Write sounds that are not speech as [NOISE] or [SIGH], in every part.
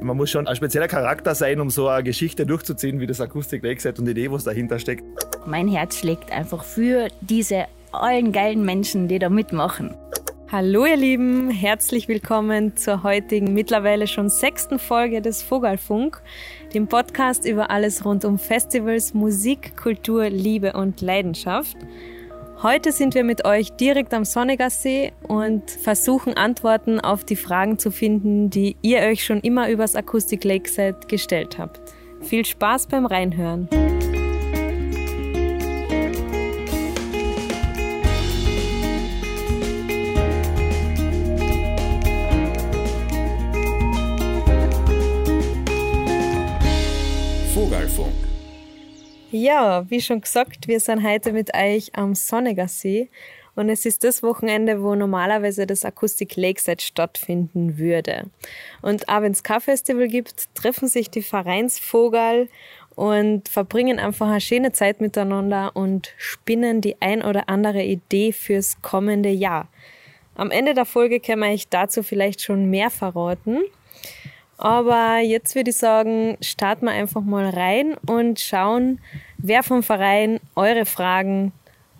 Man muss schon ein spezieller Charakter sein, um so eine Geschichte durchzuziehen, wie das Akustik Lakeside und die Idee, was dahinter steckt. Mein Herz schlägt einfach für diese allen geilen Menschen, die da mitmachen. Hallo ihr Lieben, herzlich willkommen zur heutigen mittlerweile schon sechsten Folge des Vogelfunk, dem Podcast über alles rund um Festivals, Musik, Kultur, Liebe und Leidenschaft. Heute sind wir mit euch direkt am Sonnegassee und versuchen Antworten auf die Fragen zu finden, die ihr euch schon immer übers Akustik Lakeside gestellt habt. Viel Spaß beim Reinhören. Ja, wie schon gesagt, wir sind heute mit euch am Sonniger See und es ist das Wochenende, wo normalerweise das Akustik Lakeside stattfinden würde. Und auch wenn es kein Festival gibt, treffen sich die Vereinsvogel und verbringen einfach eine schöne Zeit miteinander und spinnen die ein oder andere Idee fürs kommende Jahr. Am Ende der Folge können wir euch dazu vielleicht schon mehr verraten. Aber jetzt würde ich sagen, starten wir einfach mal rein und schauen, wer vom Verein eure Fragen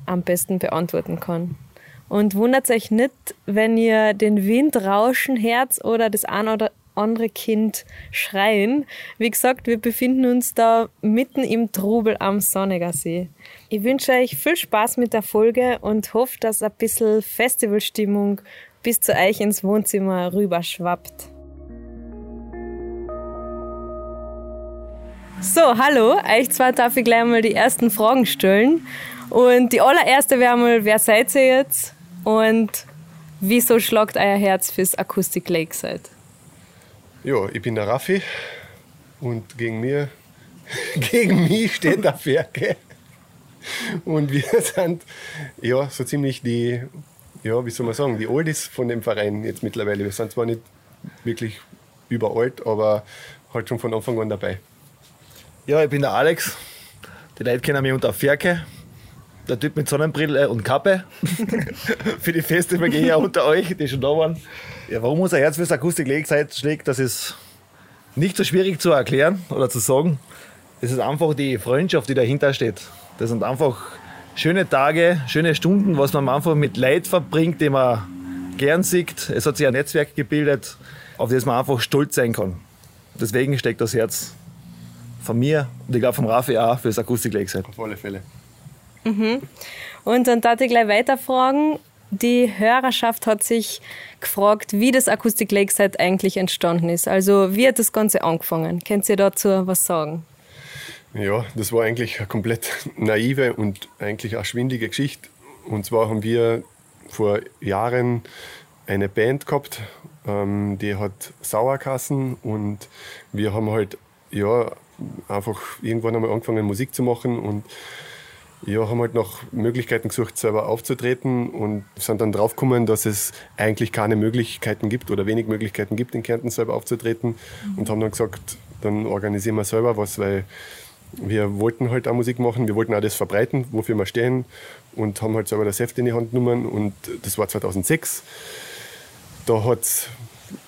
am besten beantworten kann. Und wundert euch nicht, wenn ihr den Wind rauschen hört oder das ein oder andere Kind schreien. Wie gesagt, wir befinden uns da mitten im Trubel am Sonniger See. Ich wünsche euch viel Spaß mit der Folge und hoffe, dass ein bisschen Festivalstimmung bis zu euch ins Wohnzimmer rüberschwappt. So, hallo. Euch zwar darf ich gleich mal die ersten Fragen stellen. Und die allererste wäre mal, wer seid ihr jetzt? Und wieso schlagt euer Herz fürs Akustik Lakeside? Ja, ich bin der Raffi und gegen mir, [LAUGHS] gegen mich steht der Ferke. Und wir sind ja so ziemlich die, ja, wie soll man sagen, die Oldies von dem Verein jetzt mittlerweile. Wir sind zwar nicht wirklich überalt, aber halt schon von Anfang an dabei. Ja, ich bin der Alex. Die Leute kennen mich unter Ferke. Der Typ mit Sonnenbrille und Kappe. [LAUGHS] für die Festival gehe ich unter euch, die schon da waren. Ja, warum unser Herz fürs Akustik schlägt, das ist nicht so schwierig zu erklären oder zu sagen. Es ist einfach die Freundschaft, die dahinter steht. Das sind einfach schöne Tage, schöne Stunden, was man einfach mit Leid verbringt, die man gern sieht. Es hat sich ein Netzwerk gebildet, auf das man einfach stolz sein kann. Deswegen steckt das Herz von mir und ich glaube vom Rafi auch für das Akustik Lakeside. Auf alle Fälle. Mhm. Und dann darf ich gleich weiterfragen. Die Hörerschaft hat sich gefragt, wie das Akustik Lakeside eigentlich entstanden ist. Also wie hat das Ganze angefangen? Könnt ihr dazu was sagen? Ja, das war eigentlich eine komplett [LAUGHS] naive und eigentlich auch schwindige Geschichte. Und zwar haben wir vor Jahren eine Band gehabt, ähm, die hat Sauerkassen und wir haben halt ja, einfach irgendwann einmal angefangen, Musik zu machen und ja, haben halt nach Möglichkeiten gesucht, selber aufzutreten und sind dann draufgekommen, dass es eigentlich keine Möglichkeiten gibt oder wenig Möglichkeiten gibt, in Kärnten selber aufzutreten mhm. und haben dann gesagt, dann organisieren wir selber was, weil wir wollten halt auch Musik machen, wir wollten auch das verbreiten, wofür wir stehen und haben halt selber das Heft in die Hand genommen und das war 2006. Da hat es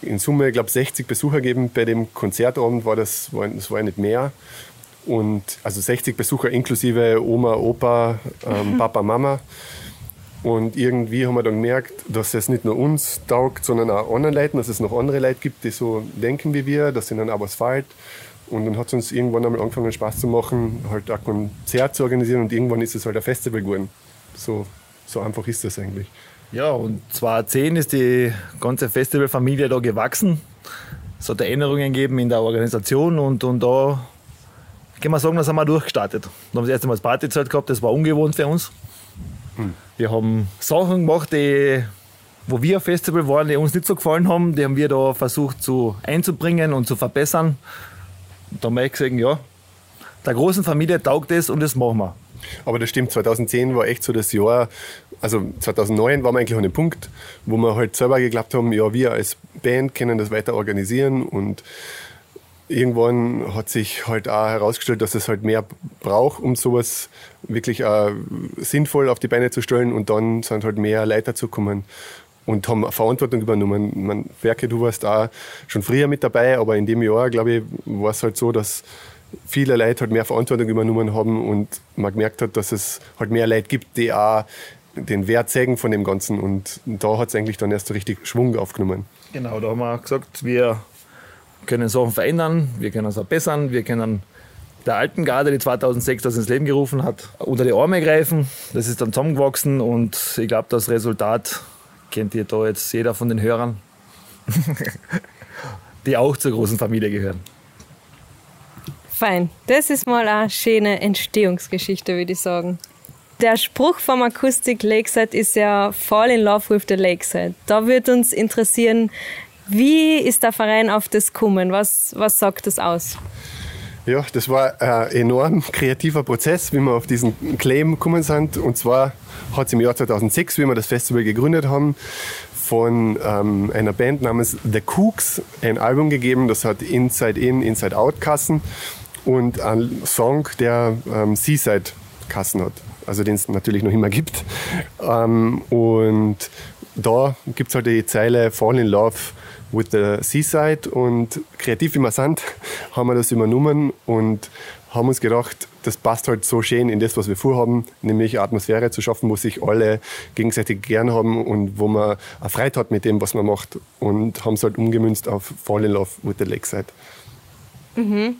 in Summe, ich glaube, 60 Besucher gegeben. Bei dem Konzertabend war das, war, das war ja nicht mehr. Und also 60 Besucher inklusive Oma, Opa, ähm, Papa, Mama. Und irgendwie haben wir dann gemerkt, dass es nicht nur uns taugt, sondern auch anderen Leuten, dass es noch andere Leute gibt, die so denken wie wir, dass ihnen auch was fällt. Und dann hat es uns irgendwann einmal angefangen, Spaß zu machen, halt ein Konzert zu organisieren und irgendwann ist es halt ein Festival geworden. So, so einfach ist das eigentlich. Ja, und 2010 ist die ganze Festivalfamilie da gewachsen. Es hat Änderungen gegeben in der Organisation und, und da kann man sagen, da sind wir durchgestartet. Da haben wir das erste Mal das Partyzeit gehabt, das war ungewohnt für uns. Hm. Wir haben Sachen gemacht, die, wo wir Festival waren, die uns nicht so gefallen haben, die haben wir da versucht zu einzubringen und zu verbessern. Und da haben wir gesagt, ja, der großen Familie taugt es und das machen wir. Aber das stimmt, 2010 war echt so das Jahr, also 2009 waren wir eigentlich an dem Punkt, wo wir halt selber geglaubt haben, ja, wir als Band können das weiter organisieren und irgendwann hat sich halt auch herausgestellt, dass es halt mehr braucht, um sowas wirklich auch sinnvoll auf die Beine zu stellen und dann sind halt mehr Leiter zu kommen. und haben Verantwortung übernommen. Man, Werke, du warst da schon früher mit dabei, aber in dem Jahr, glaube ich, war es halt so, dass viele Leute halt mehr Verantwortung übernommen haben und man gemerkt hat, dass es halt mehr Leute gibt, die auch den Wert sägen von dem Ganzen. Und da hat es eigentlich dann erst so richtig Schwung aufgenommen. Genau, da haben wir gesagt, wir können Sachen verändern, wir können es verbessern, wir können der alten Garde, die 2006 das ins Leben gerufen hat, unter die Arme greifen. Das ist dann zusammengewachsen und ich glaube, das Resultat kennt ihr da jetzt jeder von den Hörern, [LAUGHS] die auch zur großen Familie gehören. Fein. Das ist mal eine schöne Entstehungsgeschichte, würde ich sagen. Der Spruch vom Akustik Lakeside ist ja Fall in Love with the Lakeside. Da würde uns interessieren, wie ist der Verein auf das gekommen? Was, was sagt das aus? Ja, das war ein enorm kreativer Prozess, wie wir auf diesen Claim gekommen sind. Und zwar hat es im Jahr 2006, wie wir das Festival gegründet haben, von ähm, einer Band namens The Cooks ein Album gegeben, das hat Inside In, Inside Out Kassen und einen Song, der ähm, Seaside Kassen hat, also den es natürlich noch immer gibt. Ähm, und da gibt es halt die Zeile Fall in Love with the Seaside und kreativ wie wir sind, haben wir das übernommen und haben uns gedacht, das passt halt so schön in das, was wir vorhaben, nämlich eine Atmosphäre zu schaffen, wo sich alle gegenseitig gern haben und wo man eine Freude hat mit dem, was man macht und haben es halt umgemünzt auf Fall in Love with the Lakeside. Mhm.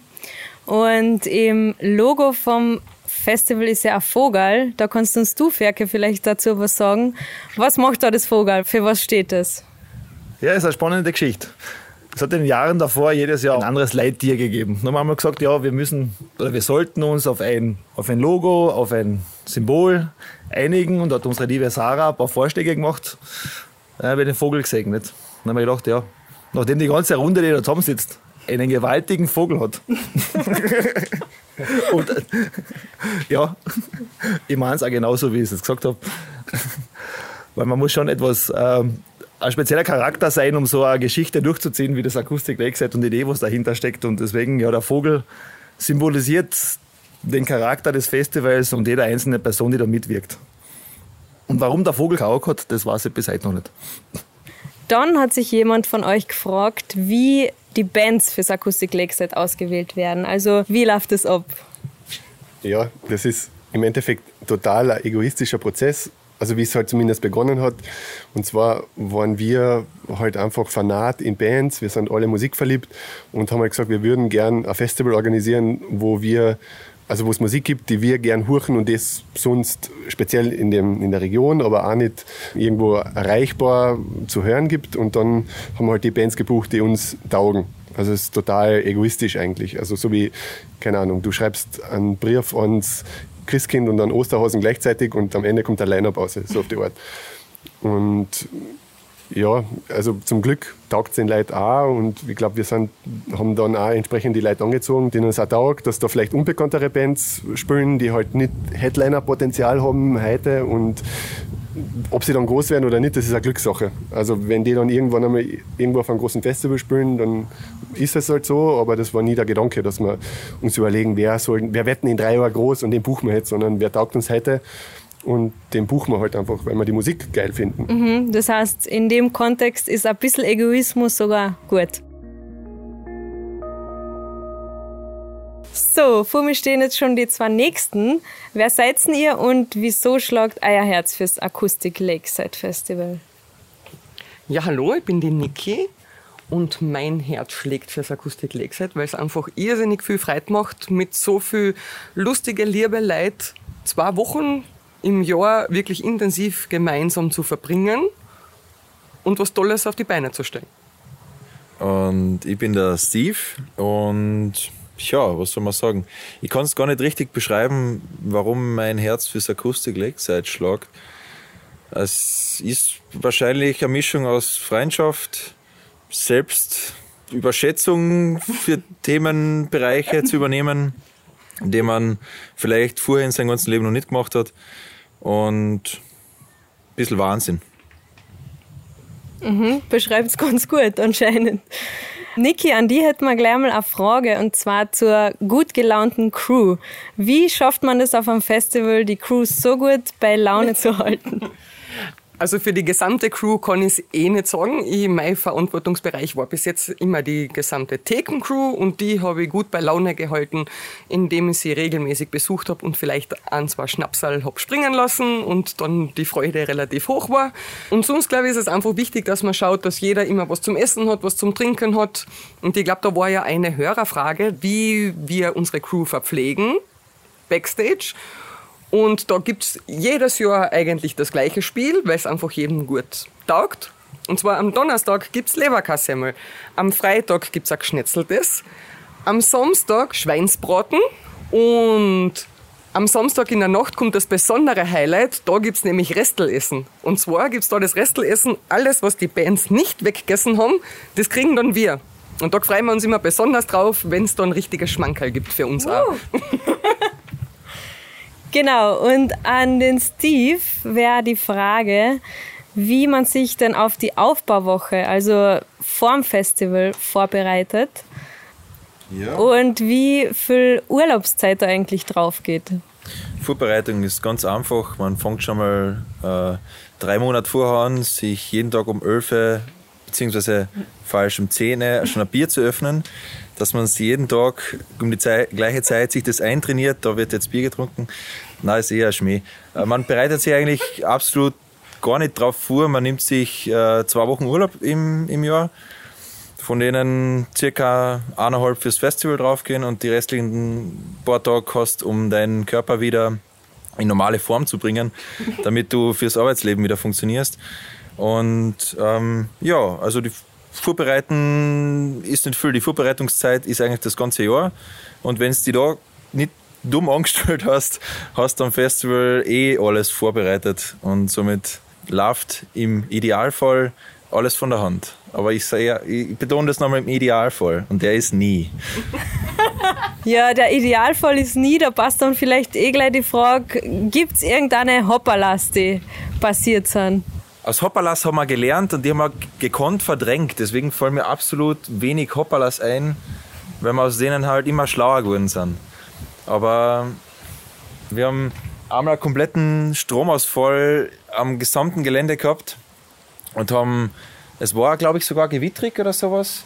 Und im Logo vom Festival ist ja ein Vogel. Da kannst uns du, Ferke, vielleicht dazu was sagen. Was macht da das Vogel? Für was steht das? Ja, ist eine spannende Geschichte. Es hat in den Jahren davor jedes Jahr ein anderes Leittier gegeben. Dann haben wir gesagt, ja, wir müssen oder wir sollten uns auf ein, auf ein Logo, auf ein Symbol einigen. Und da hat unsere liebe Sarah ein paar Vorschläge gemacht. Dann habe ich den Vogel gesegnet. Dann habe ich gedacht, ja, nachdem die ganze Runde, die da zusammensitzt, einen gewaltigen Vogel hat. [LAUGHS] Und ja, ich meine es auch genauso, wie ich es gesagt habe. Weil man muss schon etwas ähm, ein spezieller Charakter sein, um so eine Geschichte durchzuziehen, wie das Akustik Lakeside und die Idee, was dahinter steckt. Und deswegen, ja, der Vogel symbolisiert den Charakter des Festivals und jeder einzelne Person, die da mitwirkt. Und warum der Vogel Kauk hat, das weiß ich bis heute noch nicht. Dann hat sich jemand von euch gefragt, wie die Bands fürs Akustik Lakeside ausgewählt werden. Also, wie läuft das ab? Ja, das ist im Endeffekt total ein egoistischer Prozess also wie es halt zumindest begonnen hat. Und zwar waren wir halt einfach fanat in Bands, wir sind alle musikverliebt und haben halt gesagt, wir würden gern ein Festival organisieren, wo wir also wo es Musik gibt, die wir gern hören und das sonst speziell in, dem, in der Region, aber auch nicht irgendwo erreichbar zu hören gibt. Und dann haben wir halt die Bands gebucht, die uns taugen. Also es ist total egoistisch eigentlich. Also so wie, keine Ahnung, du schreibst einen Brief ans Christkind und dann Osterhasen gleichzeitig und am Ende kommt der Line-Up raus, so auf die Art. Und ja, also zum Glück taugt es den Leuten auch und ich glaube, wir sind, haben dann auch entsprechend die Leute angezogen, denen es auch taugt, dass da vielleicht unbekanntere Bands spielen, die halt nicht Headliner-Potenzial haben heute und ob sie dann groß werden oder nicht, das ist eine Glückssache. Also wenn die dann irgendwann einmal irgendwo auf einem großen Festival spielen, dann ist es halt so, aber das war nie der Gedanke, dass wir uns überlegen, wer, soll, wer denn in drei Jahren groß und den buchen wir jetzt, sondern wer taugt uns heute und den buchen wir halt einfach, weil wir die Musik geil finden. Mhm, das heißt, in dem Kontext ist ein bisschen Egoismus sogar gut. So, vor mir stehen jetzt schon die zwei nächsten. Wer seid ihr und wieso schlagt euer Herz fürs Akustik Lakeside Festival? Ja, hallo, ich bin die Niki und mein Herz schlägt fürs Akustik Lakeside, weil es einfach irrsinnig viel Freude macht, mit so viel lustige, liebe Leid zwei Wochen im Jahr wirklich intensiv gemeinsam zu verbringen und was Tolles auf die Beine zu stellen. Und ich bin der Steve und ja, was soll man sagen? Ich kann es gar nicht richtig beschreiben, warum mein Herz fürs Akustik Lakeside schlagt. Es ist wahrscheinlich eine Mischung aus Freundschaft, Selbstüberschätzung für [LAUGHS] Themenbereiche zu übernehmen, die man vielleicht vorher in seinem ganzen Leben noch nicht gemacht hat und ein bisschen Wahnsinn. Mhm, beschreibt es ganz gut anscheinend. Niki, an die hätten wir gleich mal eine Frage und zwar zur gut gelaunten Crew. Wie schafft man das auf einem Festival, die Crew so gut bei Laune zu halten? [LAUGHS] Also für die gesamte Crew kann ich eh nicht sagen. Ich, mein Verantwortungsbereich war bis jetzt immer die gesamte Thekencrew und die habe ich gut bei Laune gehalten, indem ich sie regelmäßig besucht habe und vielleicht ein, zwei Schnapsal habe springen lassen und dann die Freude relativ hoch war. Und sonst glaube ich, ist es einfach wichtig, dass man schaut, dass jeder immer was zum Essen hat, was zum Trinken hat. Und ich glaube, da war ja eine Hörerfrage, wie wir unsere Crew verpflegen, backstage. Und da gibt es jedes Jahr eigentlich das gleiche Spiel, weil es einfach jedem gut taugt. Und zwar am Donnerstag gibt es Leberkassemmel, am Freitag gibt es ein Geschnetzeltes, am Samstag Schweinsbraten und am Samstag in der Nacht kommt das besondere Highlight, da gibt es nämlich Restelessen. Und zwar gibt es da das Restelessen, alles was die Bands nicht weggegessen haben, das kriegen dann wir. Und da freuen wir uns immer besonders drauf, wenn es dann richtiges Schmankerl gibt für uns uh. auch. [LAUGHS] Genau, und an den Steve wäre die Frage, wie man sich denn auf die Aufbauwoche, also vorm Festival, vorbereitet. Ja. Und wie viel Urlaubszeit da eigentlich drauf geht. Vorbereitung ist ganz einfach. Man fängt schon mal äh, drei Monate vorher an, sich jeden Tag um 11 Uhr beziehungsweise falsch um 10 Uhr schon ein Bier zu öffnen dass man es jeden Tag um die Zeit, gleiche Zeit sich das eintrainiert, da wird jetzt Bier getrunken. Na, ist eher ein Schmäh. Äh, man bereitet sich eigentlich absolut gar nicht drauf vor. Man nimmt sich äh, zwei Wochen Urlaub im, im Jahr, von denen circa eineinhalb fürs Festival draufgehen und die restlichen paar Tage hast, um deinen Körper wieder in normale Form zu bringen, [LAUGHS] damit du fürs Arbeitsleben wieder funktionierst. Und ähm, ja, also die Vorbereiten ist nicht viel. Die Vorbereitungszeit ist eigentlich das ganze Jahr. Und wenn du die da nicht dumm angestellt hast, hast du am Festival eh alles vorbereitet. Und somit läuft im Idealfall alles von der Hand. Aber ich, sage, ich betone das nochmal im Idealfall. Und der ist nie. [LAUGHS] Ja, der Idealfall ist nie. Da passt dann vielleicht eh gleich die Frage, gibt es irgendeine Hopperlast, die passiert sind? Aus Hoppalas haben wir gelernt und die haben wir gekonnt verdrängt. Deswegen fallen mir absolut wenig Hoppalas ein, weil wir aus denen halt immer schlauer geworden sind. Aber wir haben einmal einen kompletten Stromausfall am gesamten Gelände gehabt und haben, es war glaube ich sogar gewittrig oder sowas,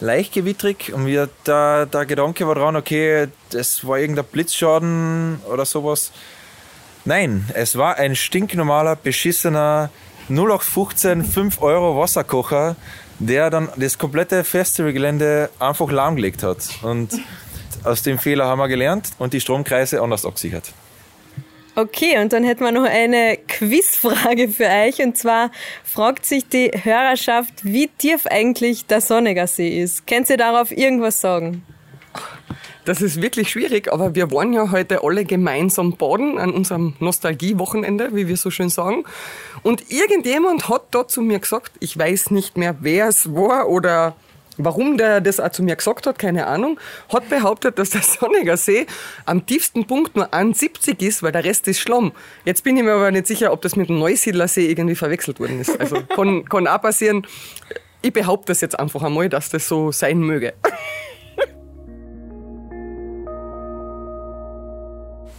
leicht gewittrig und wir, der, der Gedanke war dran, okay, das war irgendein Blitzschaden oder sowas. Nein, es war ein stinknormaler, beschissener 0815 5 Euro Wasserkocher, der dann das komplette Festivalgelände einfach lahmgelegt hat. Und aus dem Fehler haben wir gelernt und die Stromkreise anders abgesichert. Okay, und dann hätten wir noch eine Quizfrage für euch. Und zwar fragt sich die Hörerschaft, wie tief eigentlich der Sonniger See ist. Könnt ihr darauf irgendwas sagen? [LAUGHS] Das ist wirklich schwierig, aber wir waren ja heute alle gemeinsam baden an unserem Nostalgie-Wochenende, wie wir so schön sagen. Und irgendjemand hat da zu mir gesagt, ich weiß nicht mehr, wer es war oder warum der das auch zu mir gesagt hat, keine Ahnung, hat behauptet, dass der [LAUGHS] Sonniger See am tiefsten Punkt nur 71 ist, weil der Rest ist Schlamm. Jetzt bin ich mir aber nicht sicher, ob das mit dem Neusiedler See irgendwie verwechselt worden ist. Also kann, kann auch passieren. Ich behaupte das jetzt einfach einmal, dass das so sein möge. [LAUGHS]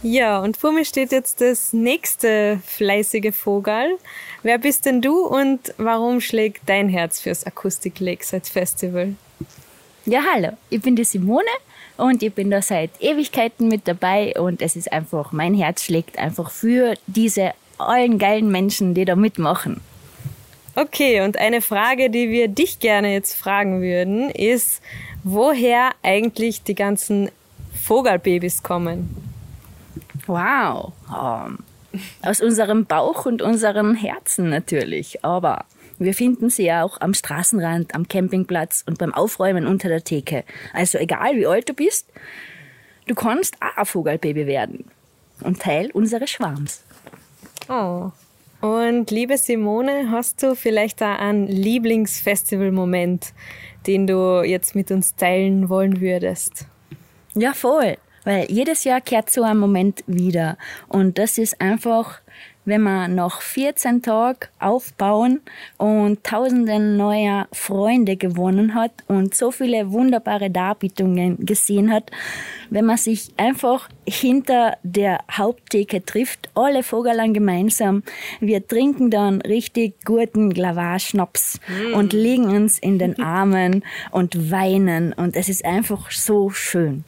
Ja, und vor mir steht jetzt das nächste fleißige Vogel. Wer bist denn du und warum schlägt dein Herz fürs Akustik Lakeside Festival? Ja, hallo, ich bin die Simone und ich bin da seit Ewigkeiten mit dabei und es ist einfach, mein Herz schlägt einfach für diese allen geilen Menschen, die da mitmachen. Okay, und eine Frage, die wir dich gerne jetzt fragen würden, ist, woher eigentlich die ganzen Vogelbabys kommen? Wow. Um, aus unserem Bauch und unserem Herzen natürlich. Aber wir finden sie ja auch am Straßenrand, am Campingplatz und beim Aufräumen unter der Theke. Also egal wie alt du bist, du kannst auch ein Vogelbaby werden und Teil unseres Schwarms. Oh. Und liebe Simone, hast du vielleicht da einen Lieblingsfestival-Moment, den du jetzt mit uns teilen wollen würdest? Ja, voll. Weil jedes Jahr kehrt so ein Moment wieder. Und das ist einfach wenn man nach 14 Tagen aufbauen und tausenden neuer Freunde gewonnen hat und so viele wunderbare Darbietungen gesehen hat, wenn man sich einfach hinter der Haupttheke trifft, alle Vogelang gemeinsam. Wir trinken dann richtig guten Glavage-Schnaps mm. und liegen uns in den Armen und weinen und es ist einfach so schön.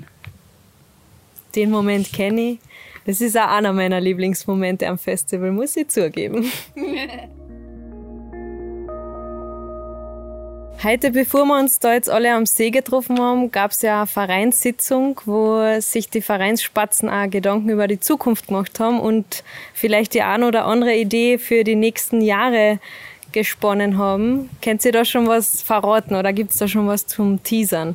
Den Moment kenne ich. Das ist auch einer meiner Lieblingsmomente am Festival, muss ich zugeben. [LAUGHS] Heute, bevor wir uns da jetzt alle am See getroffen haben, gab es ja eine Vereinssitzung, wo sich die Vereinsspatzen auch Gedanken über die Zukunft gemacht haben und vielleicht die eine oder andere Idee für die nächsten Jahre gesponnen haben. Könnt ihr da schon was verraten oder gibt es da schon was zum Teasern?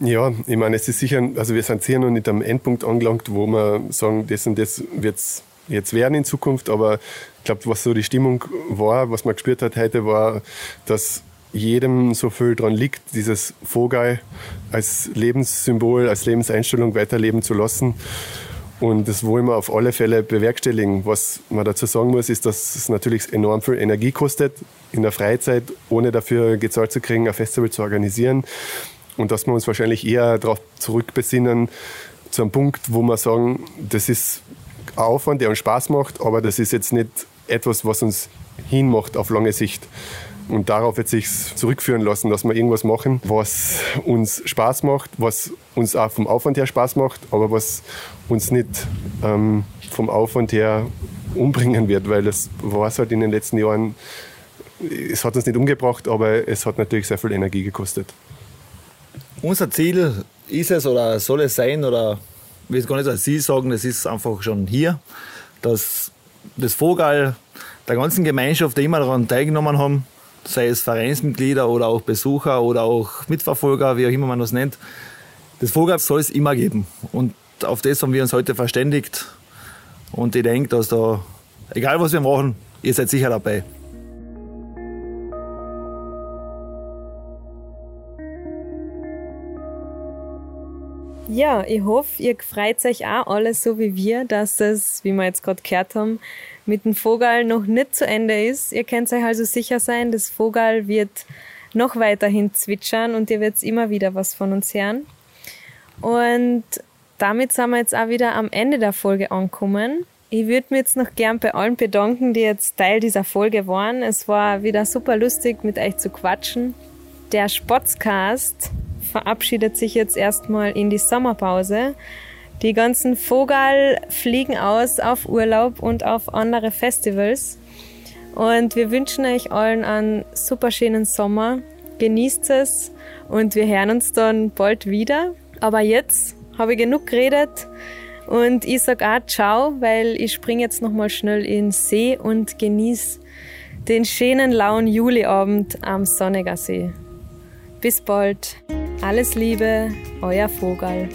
Ja, ich meine, es ist sicher, also wir sind sicher noch nicht am Endpunkt angelangt, wo wir sagen, das und das wird es jetzt werden in Zukunft, aber ich glaube, was so die Stimmung war, was man gespürt hat heute, war, dass jedem so viel daran liegt, dieses Vogel als Lebenssymbol, als Lebenseinstellung weiterleben zu lassen. Und das wollen wir auf alle Fälle bewerkstelligen. Was man dazu sagen muss, ist, dass es natürlich enorm viel Energie kostet, in der Freizeit, ohne dafür gezahlt zu kriegen, ein Festival zu organisieren. Und dass wir uns wahrscheinlich eher darauf zurückbesinnen, zu einem Punkt, wo wir sagen, das ist Aufwand, der uns Spaß macht, aber das ist jetzt nicht etwas, was uns hinmacht auf lange Sicht. Und darauf wird sich zurückführen lassen, dass wir irgendwas machen, was uns Spaß macht, was uns auch vom Aufwand her Spaß macht, aber was uns nicht ähm, vom Aufwand her umbringen wird, weil das war es halt in den letzten Jahren, es hat uns nicht umgebracht, aber es hat natürlich sehr viel Energie gekostet unser Ziel ist es oder soll es sein, oder ich will es gar nicht als Sie sagen, es ist einfach schon hier, dass das Vogel der ganzen Gemeinschaft, die immer daran teilgenommen haben, sei es Vereinsmitglieder oder auch Besucher oder auch Mitverfolger, wie auch immer man das nennt, das Vogel soll es immer geben. Und auf das haben wir uns heute verständigt. Und ich denke, dass da, egal was wir machen, ihr seid sicher dabei. Ja, ich hoffe, ihr freut euch auch alle so wie wir, dass es, wie wir jetzt gerade gehört haben, mit dem Vogel noch nicht zu Ende ist. Ihr könnt euch also sicher sein, das Vogel wird noch weiterhin zwitschern und ihr werdet immer wieder was von uns hören. Und damit sind wir jetzt auch wieder am Ende der Folge angekommen. Ich würde mich jetzt noch gern bei allen bedanken, die jetzt Teil dieser Folge waren. Es war wieder super lustig, mit euch zu quatschen. Der Spotscast verabschiedet sich jetzt erstmal in die Sommerpause. Die ganzen Vogel fliegen aus auf Urlaub und auf andere Festivals. Und wir wünschen euch allen einen super schönen Sommer. Genießt es und wir hören uns dann bald wieder. Aber jetzt habe ich genug geredet und ich sage auch ciao, weil ich springe jetzt nochmal schnell in den See und genieße den schönen lauen Juliabend am Sonniger See. Bis bald. Alles Liebe, euer Vogel.